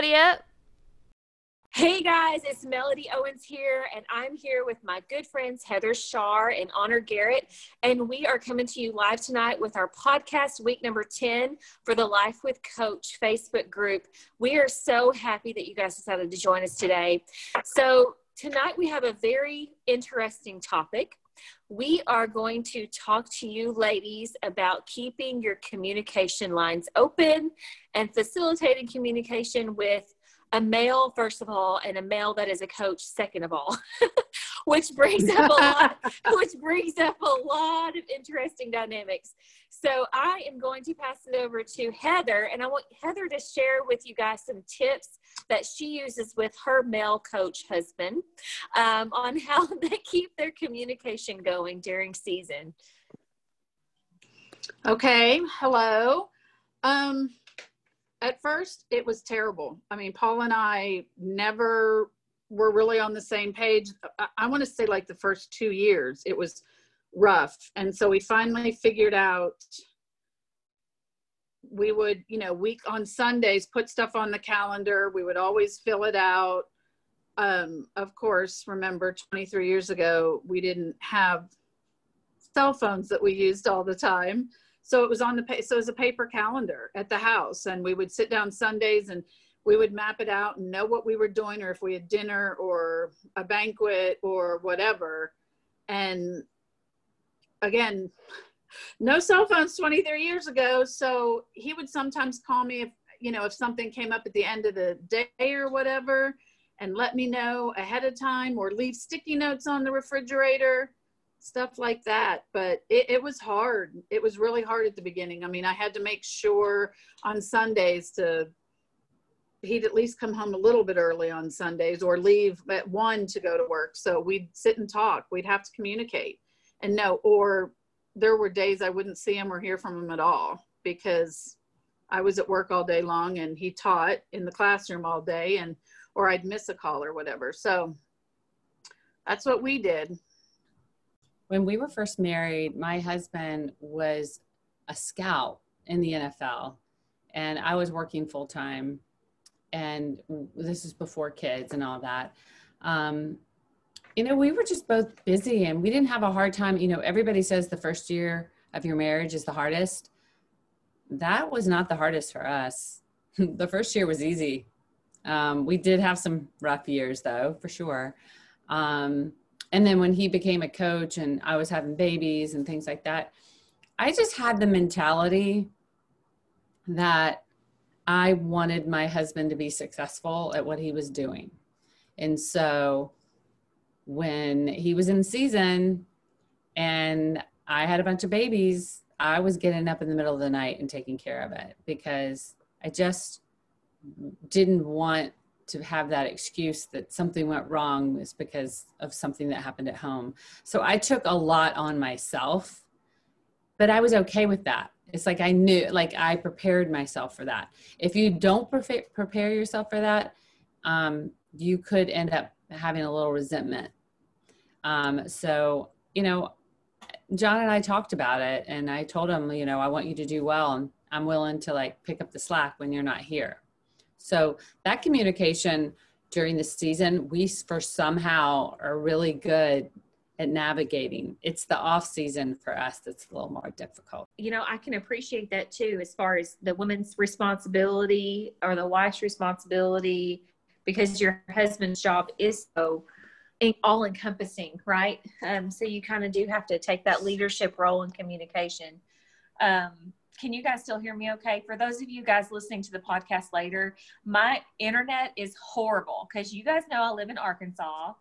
everybody up. Hey guys, it's Melody Owens here, and I'm here with my good friends Heather Shar and Honor Garrett. And we are coming to you live tonight with our podcast, week number 10 for the Life with Coach Facebook group. We are so happy that you guys decided to join us today. So, tonight we have a very interesting topic. We are going to talk to you ladies about keeping your communication lines open and facilitating communication with a male first of all and a male that is a coach second of all which brings up a lot which brings up a lot of interesting dynamics. So i am going to pass it over to heather and i want heather to share with you guys some tips that she uses with her male coach husband um, on how they keep their communication going during season. Okay hello. Um at first it was terrible. I mean paul and i never were really on the same page. I, I want to say like the first two years it was rough. And so we finally figured out we would you know week on sundays put stuff on the calendar. We would always fill it out. Um, of course remember 23 years ago we didn't have cell phones that we used all the time. So it was on the so it was a paper calendar at the house and we would sit down sundays and we would map it out and know what we were doing or if we had dinner or a banquet or whatever. And again no cell phones 23 years ago so he would sometimes call me if you know if something came up at the end of the day or whatever and let me know ahead of time or leave sticky notes on the refrigerator stuff like that. But it, it, was hard. It was really hard at the beginning. I mean, I had to make sure on Sundays to, he'd at least come home a little bit early on Sundays or leave at one to go to work. So we'd sit and talk. We'd have to communicate and no, or there were days I wouldn't see him or hear from him at all because I was at work all day long and he taught in the classroom all day and, or I'd miss a call or whatever. So that's what we did when we were first married, my husband was a scout in the NFL, and I was working full time. And this is before kids and all that. Um, you know, we were just both busy and we didn't have a hard time. You know, everybody says the first year of your marriage is the hardest. That was not the hardest for us. the first year was easy. Um, we did have some rough years, though, for sure. Um, and then when he became a coach and I was having babies and things like that, I just had the mentality that I wanted my husband to be successful at what he was doing. And so when he was in season and I had a bunch of babies, I was getting up in the middle of the night and taking care of it because I just didn't want to have that excuse that something went wrong was because of something that happened at home. So I took a lot on myself, but I was okay with that. It's like I knew, like I prepared myself for that. If you don't prepare yourself for that, um, you could end up having a little resentment. Um, so, you know, John and I talked about it, and I told him, you know, I want you to do well, and I'm willing to like pick up the slack when you're not here. So that communication during the season, we for somehow are really good at navigating. It's the off season for us that's a little more difficult. You know, I can appreciate that too, as far as the woman's responsibility or the wife's responsibility, because your husband's job is so all encompassing, right? Um, so you kind of do have to take that leadership role in communication. Um, can you guys still hear me okay? For those of you guys listening to the podcast later, my internet is horrible because you guys know I live in Arkansas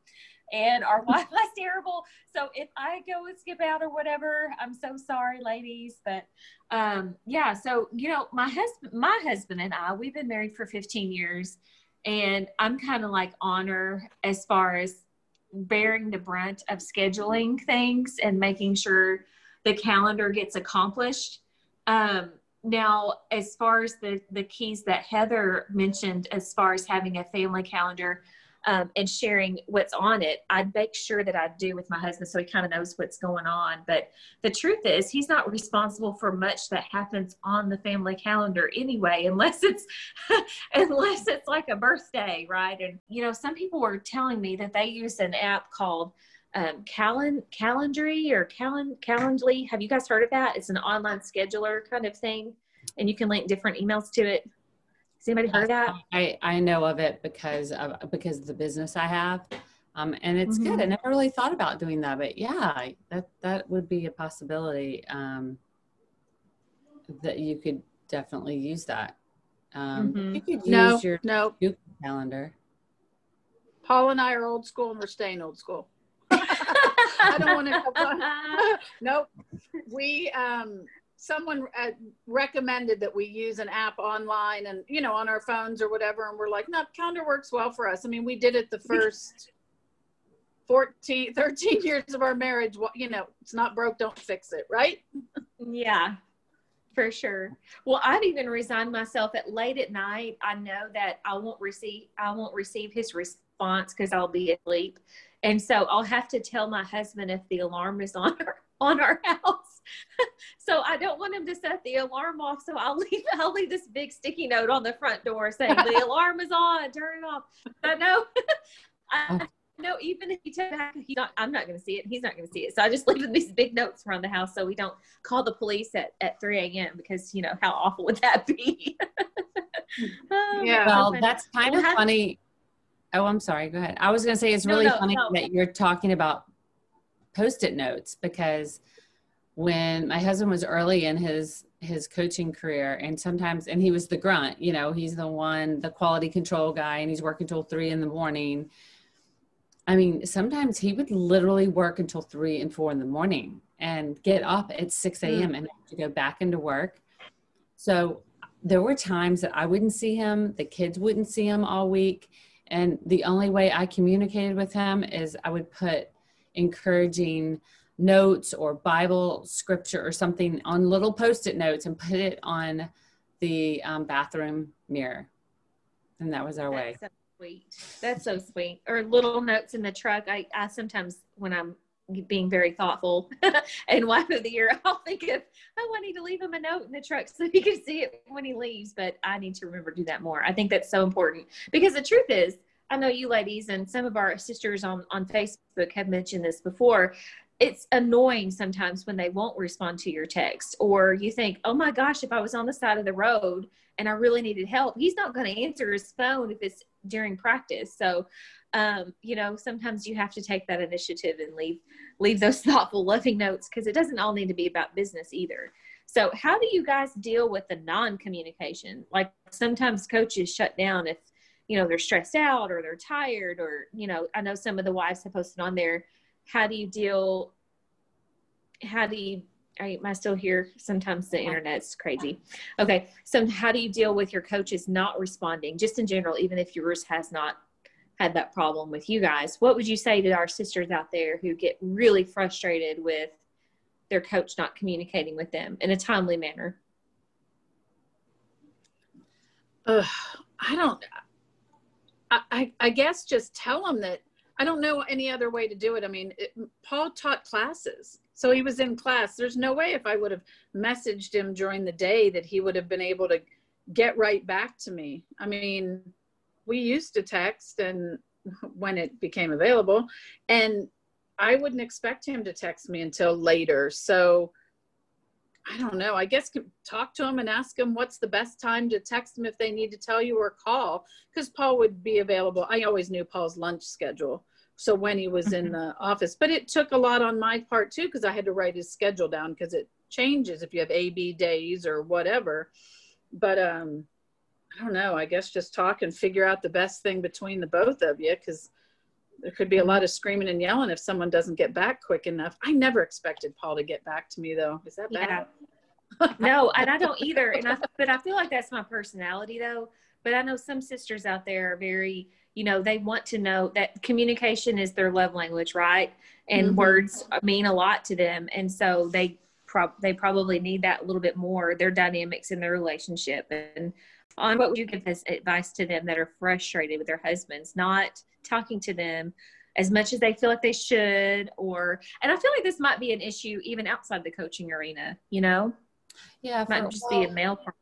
and our Wi-Fi is terrible. So if I go and skip out or whatever, I'm so sorry, ladies. But um, yeah, so you know, my husband, my husband and I, we've been married for 15 years, and I'm kind of like honor as far as bearing the brunt of scheduling things and making sure the calendar gets accomplished. Um, now, as far as the, the keys that Heather mentioned, as far as having a family calendar, um, and sharing what's on it, I'd make sure that I do with my husband so he kind of knows what's going on. But the truth is, he's not responsible for much that happens on the family calendar anyway, unless it's unless it's like a birthday, right? And you know, some people were telling me that they use an app called um, Calen- Calendly or Calen- Calendly. Have you guys heard of that? It's an online scheduler kind of thing, and you can link different emails to it. Has anybody heard of that? I, I know of it because of because of the business I have. Um, and it's mm-hmm. good. I never really thought about doing that, but yeah, that that would be a possibility. Um, that you could definitely use that. Um, mm-hmm. You could use no, your no. Google calendar. Paul and I are old school, and we're staying old school. I don't want to. nope. We um, someone uh, recommended that we use an app online and you know on our phones or whatever and we're like no calendar works well for us. I mean we did it the first 14 13 years of our marriage. You know it's not broke don't fix it right? Yeah for sure. Well i've even resigned myself at late at night. I know that i won't receive i won't receive his response because i'll be asleep. And so i'll have to tell my husband if the alarm is on our on our house. so I don't want him to set the alarm off. So I'll leave I'll leave this big sticky note on the front door saying the alarm is on, turn it off. I know oh. I know even if he takes back, he's not I'm not gonna see it, he's not gonna see it. So I just leave him these big notes around the house so we don't call the police at, at 3 a.m. because you know how awful would that be? oh, yeah. Well, that's kind of funny. Oh, I'm sorry. Go ahead. I was going to say it's really no, no, funny no. that you're talking about post-it notes because when my husband was early in his his coaching career and sometimes and he was the grunt you know he's the one the quality control guy and he's working till three in the morning. I mean sometimes he would literally work until three and four in the morning and get up at 6 hmm. a.m and have to go back into work. So there were times that i wouldn't see him the kids wouldn't see him all week. And the only way i communicated with him is i would put encouraging notes or Bible scripture or something on little post it notes and put it on the um, bathroom mirror. And that was our That's way. So sweet. That's so sweet. Or little notes in the truck. I, I sometimes, when I'm being very thoughtful and wife of the year, I'll think of, oh, I need to leave him a note in the truck so he can see it when he leaves. But I need to remember to do that more. I think that's so important because the truth is, I know you ladies and some of our sisters on, on Facebook have mentioned this before. It's annoying sometimes when they won't respond to your text, or you think, oh my gosh, if I was on the side of the road and I really needed help, he's not going to answer his phone if it's during practice. So, um, you know, sometimes you have to take that initiative and leave leave those thoughtful, loving notes because it doesn't all need to be about business either. So, how do you guys deal with the non communication? Like sometimes coaches shut down if you know they're stressed out or they're tired or you know i know some of the wives have posted on there how do you deal how do you I am I still here? Sometimes the internet's crazy. Okay, so how do you deal with your coaches not responding, just in general, even if yours has not had that problem with you guys? What would you say to our sisters out there who get really frustrated with their coach not communicating with them in a timely manner? Uh, I don't. I, I guess just tell them that I don't know any other way to do it. I mean, it, Paul taught classes, so he was in class. There's no way if I would have messaged him during the day that he would have been able to get right back to me. I mean, we used to text and when it became available, and I wouldn't expect him to text me until later. So I don't know. I guess talk to him and ask him what's the best time to text him if they need to tell you or call because Paul would be available. I always knew Paul's lunch schedule. So when he was in mm-hmm. the office, but it took a lot on my part too because I had to write his schedule down because it changes if you have AB days or whatever. But um, I don't know. I guess just talk and figure out the best thing between the both of you because there could be a lot of screaming and yelling if someone doesn't get back quick enough. I never expected Paul to get back to me though. Is that bad? Yeah. no, and I don't either. And I, but I feel like that's my personality though. But I know some sisters out there are very, you know, they want to know that communication is their love language, right? And mm-hmm. words mean a lot to them. And so they prob- they probably need that a little bit more their dynamics in their relationship and on what would you give as advice to them that are frustrated with their husbands not talking to them as much as they feel like they should or and i feel like this might be an issue even outside the coaching arena you know yeah it might for, just well, be a male problem.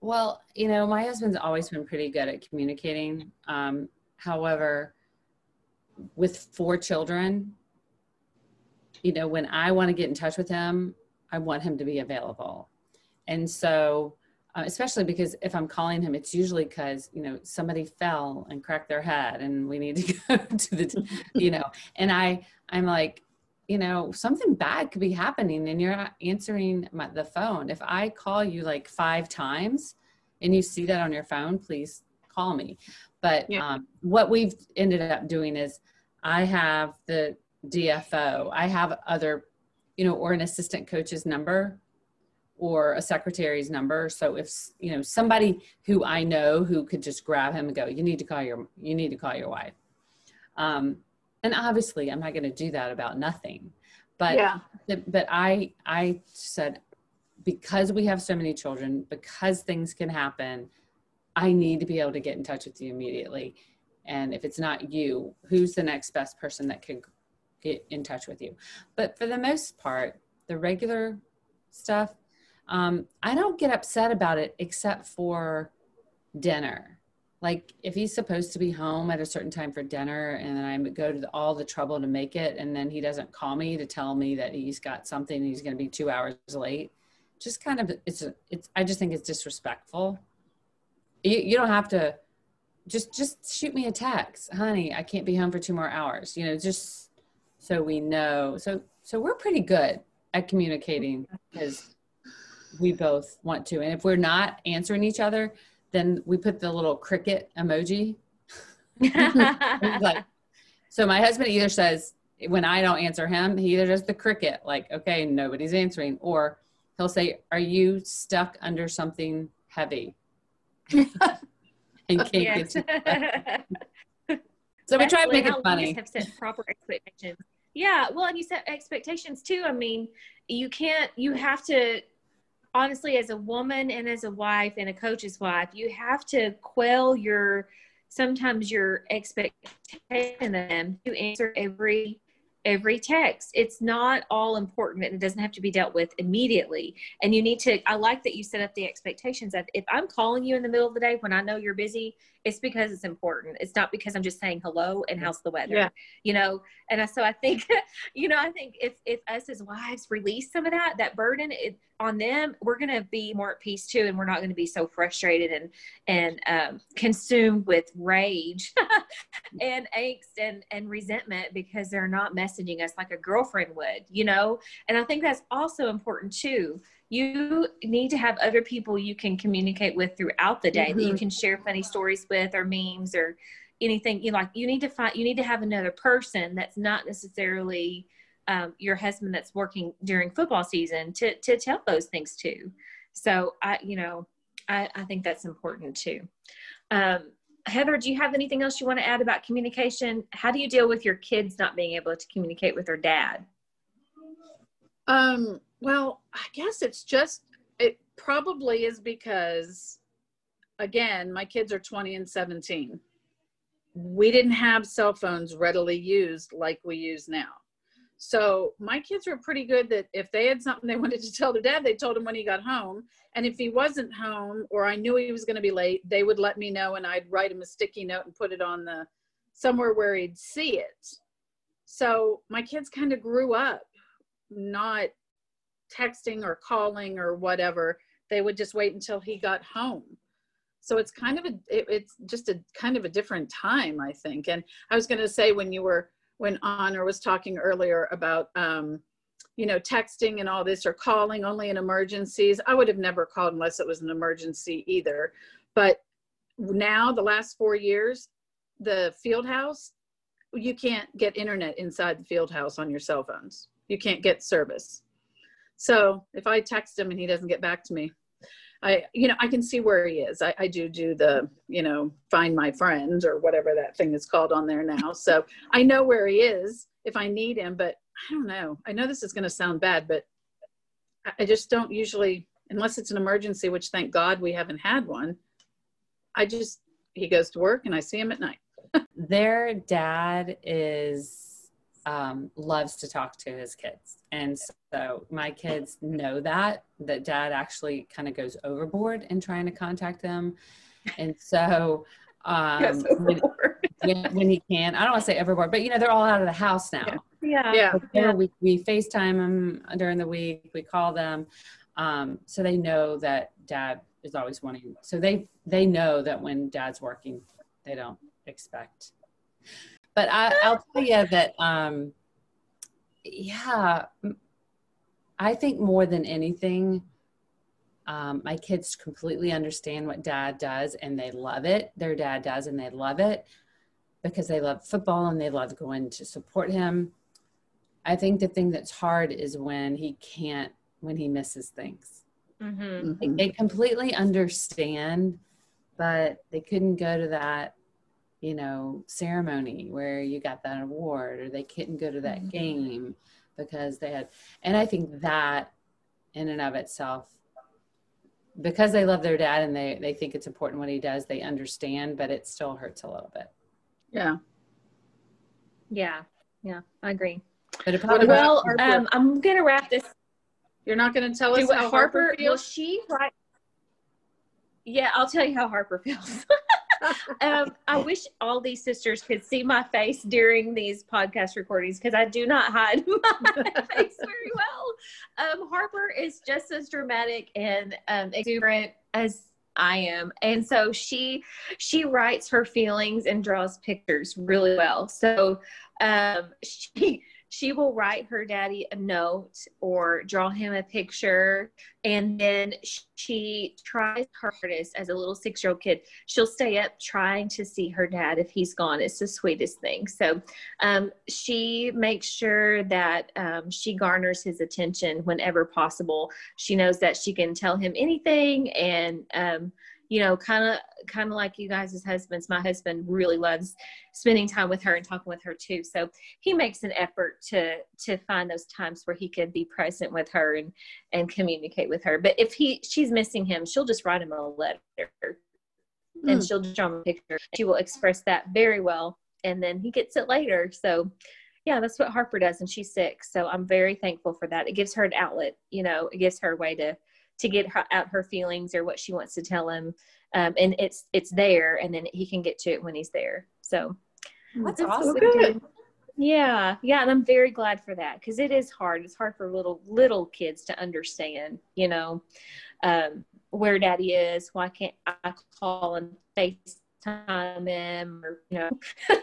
well you know my husband's always been pretty good at communicating um, however with four children you know when i want to get in touch with him i want him to be available and so uh, especially because if I'm calling him, it's usually because you know somebody fell and cracked their head, and we need to go to the, you know, and I I'm like, you know, something bad could be happening, and you're not answering my, the phone. If I call you like five times, and you see that on your phone, please call me. But yeah. um, what we've ended up doing is, I have the DFO, I have other, you know, or an assistant coach's number or a secretary's number. So if you know somebody who I know who could just grab him and go, you need to call your you need to call your wife. Um, and obviously, I'm not going to do that about nothing. But yeah. but I I said because we have so many children, because things can happen, I need to be able to get in touch with you immediately. And if it's not you, who's the next best person that could get in touch with you? But for the most part, the regular stuff, um, I don't get upset about it except for dinner. Like if he's supposed to be home at a certain time for dinner and then I go to the, all the trouble to make it and then he doesn't call me to tell me that he's got something and he's going to be two hours late. Just kind of, it's, it's, I just think it's disrespectful. You, you don't have to just, just shoot me a text, honey, I can't be home for two more hours, you know, just so we know. So, so we're pretty good at communicating because we both want to. And if we're not answering each other, then we put the little cricket emoji. like, so my husband either says, when I don't answer him, he either does the cricket, like, okay, nobody's answering, or he'll say, Are you stuck under something heavy? and can't yes. get So we try to make it funny. Have set proper expectations. Yeah, well, and you set expectations too. I mean, you can't. You have to honestly, as a woman and as a wife and a coach's wife, you have to quell your sometimes your expectation them to answer every every text. It's not all important and it doesn't have to be dealt with immediately. And you need to, I like that you set up the expectations that if I'm calling you in the middle of the day when I know you're busy, it's because it's important. It's not because I'm just saying hello and how's the weather, yeah. you know? And so I think, you know, I think if, if us as wives release some of that, that burden it, on them, we're going to be more at peace too. And we're not going to be so frustrated and, and um, consumed with rage and angst and, and resentment because they're not messaging us like a girlfriend would, you know? And I think that's also important too you need to have other people you can communicate with throughout the day mm-hmm. that you mm-hmm. can share funny stories with or memes or anything you like you need to find you need to have another person that's not necessarily um, your husband that's working during football season to to tell those things to so i you know i, I think that's important too um, heather do you have anything else you want to add about communication how do you deal with your kids not being able to communicate with their dad um well, I guess it's just, it probably is because, again, my kids are 20 and 17. We didn't have cell phones readily used like we use now. So my kids were pretty good that if they had something they wanted to tell their dad, they told him when he got home. And if he wasn't home or I knew he was going to be late, they would let me know and I'd write him a sticky note and put it on the somewhere where he'd see it. So my kids kind of grew up not texting or calling or whatever they would just wait until he got home. So it's kind of a it, it's just a kind of a different time i think. And i was going to say when you were when honor was talking earlier about um you know texting and all this or calling only in emergencies i would have never called unless it was an emergency either. But now the last four years the field house you can't get internet inside the field house on your cell phones. You can't get service so if I text him and he doesn't get back to me, I, you know, I can see where he is. I, I do do the, you know, find my friends or whatever that thing is called on there now. So I know where he is if I need him, but I don't know. I know this is going to sound bad, but I just don't usually, unless it's an emergency, which thank God we haven't had one. I just, he goes to work and I see him at night. Their dad is um, loves to talk to his kids, and so my kids know that that dad actually kind of goes overboard in trying to contact them, and so um, when, when, when he can, I don't want to say overboard, but you know they're all out of the house now. yeah. Yeah. But there we, we FaceTime them during the week. We call them, um, so they know that dad is always wanting. So they they know that when dad's working, they don't expect. But I, I'll tell you that, um, yeah, m- I think more than anything, um, my kids completely understand what dad does and they love it. Their dad does and they love it because they love football and they love going to support him. I think the thing that's hard is when he can't, when he misses things. Mm-hmm. They- They completely understand, but they couldn't go to that, you know, ceremony where you got that award, or they couldn't go to that Mhm. game because they had. And I think that, in and of itself, because they love their dad and they they think it's important what he does, they understand, but it still hurts a little bit. Yeah. Yeah. Yeah. I agree. But it What probably Well, um, I'm gonna wrap this. You're not going to tell us what how Harper, Harper will feels? she write? Yeah, I'll tell you how Harper feels. um, I wish all these sisters could see my face during these podcast recordings because I do not hide my face very well. Um, Harper is just as dramatic and um, exuberant as I am, and so she she writes her feelings and draws pictures really well. So um, she she will write her daddy a note or draw him a picture. And then she tries her hardest as a little six year old kid. She'll stay up trying to see her dad if he's gone. It's the sweetest thing. So um, she makes sure that um, she garners his attention whenever possible. She knows that she can tell him anything and um, you know kind of kind of like you guys as husbands. My husband really loves spending time with her and talking with her too. So he makes an effort to to find those times where he can be present with her and and communicate with her. But if he she's missing him she'll just write him a letter and Hmm. she'll draw him a picture. She will express that very well and then he gets it later. So yeah that's what harper does and she's six so i'm very thankful for that. It gives her an outlet you know it gives her a way to to get her, out her feelings or what she wants to tell him um, and it's it's there and then he can get to it when he's there so That's that's awesome. what we. Yeah, yeah, and I'm very glad for that because it is hard. It's hard for little little kids to understand, you know, um, where daddy is. Why can't I call and FaceTime him, or you know,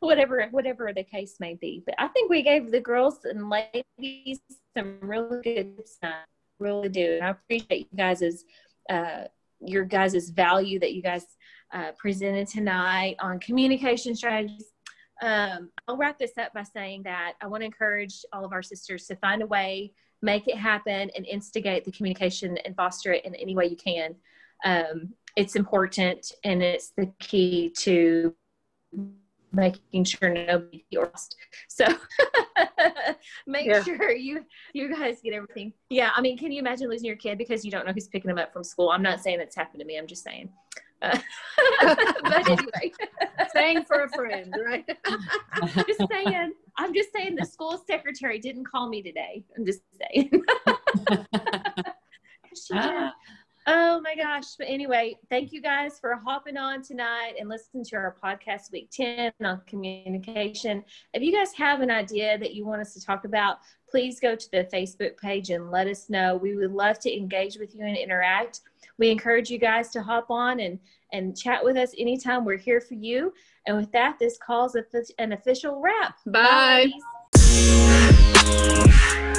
whatever whatever the case may be. But I think we gave the girls and ladies some really good stuff. Really do, and I appreciate you guys' uh, your guys' value that you guys uh, presented tonight on communication strategies. Um, I'll wrap this up by saying that I want to encourage all of our sisters to find a way, make it happen, and instigate the communication and foster it in any way you can. Um, it's important and it's the key to making sure nobody lost. So make Yeah. sure you you guys get everything. Yeah, I mean, can you imagine losing your kid because you don't know who's picking them up from school? I'm not saying that's happened to me. I'm just saying. Uh, but anyway, Saying for a friend, right? I'm just saying. I'm just saying the school secretary didn't call me today. I'm just saying. She did. Oh my gosh. But anyway, thank you guys for hopping on tonight and listening to our podcast week 10 on communication. If you guys have an idea that you want us to talk about, please go to the Facebook page and let us know. We would love to engage with you and interact. We encourage you guys to hop on and, and chat with us anytime. We're here for you. And with that, this calls an official wrap. Bye. ladies.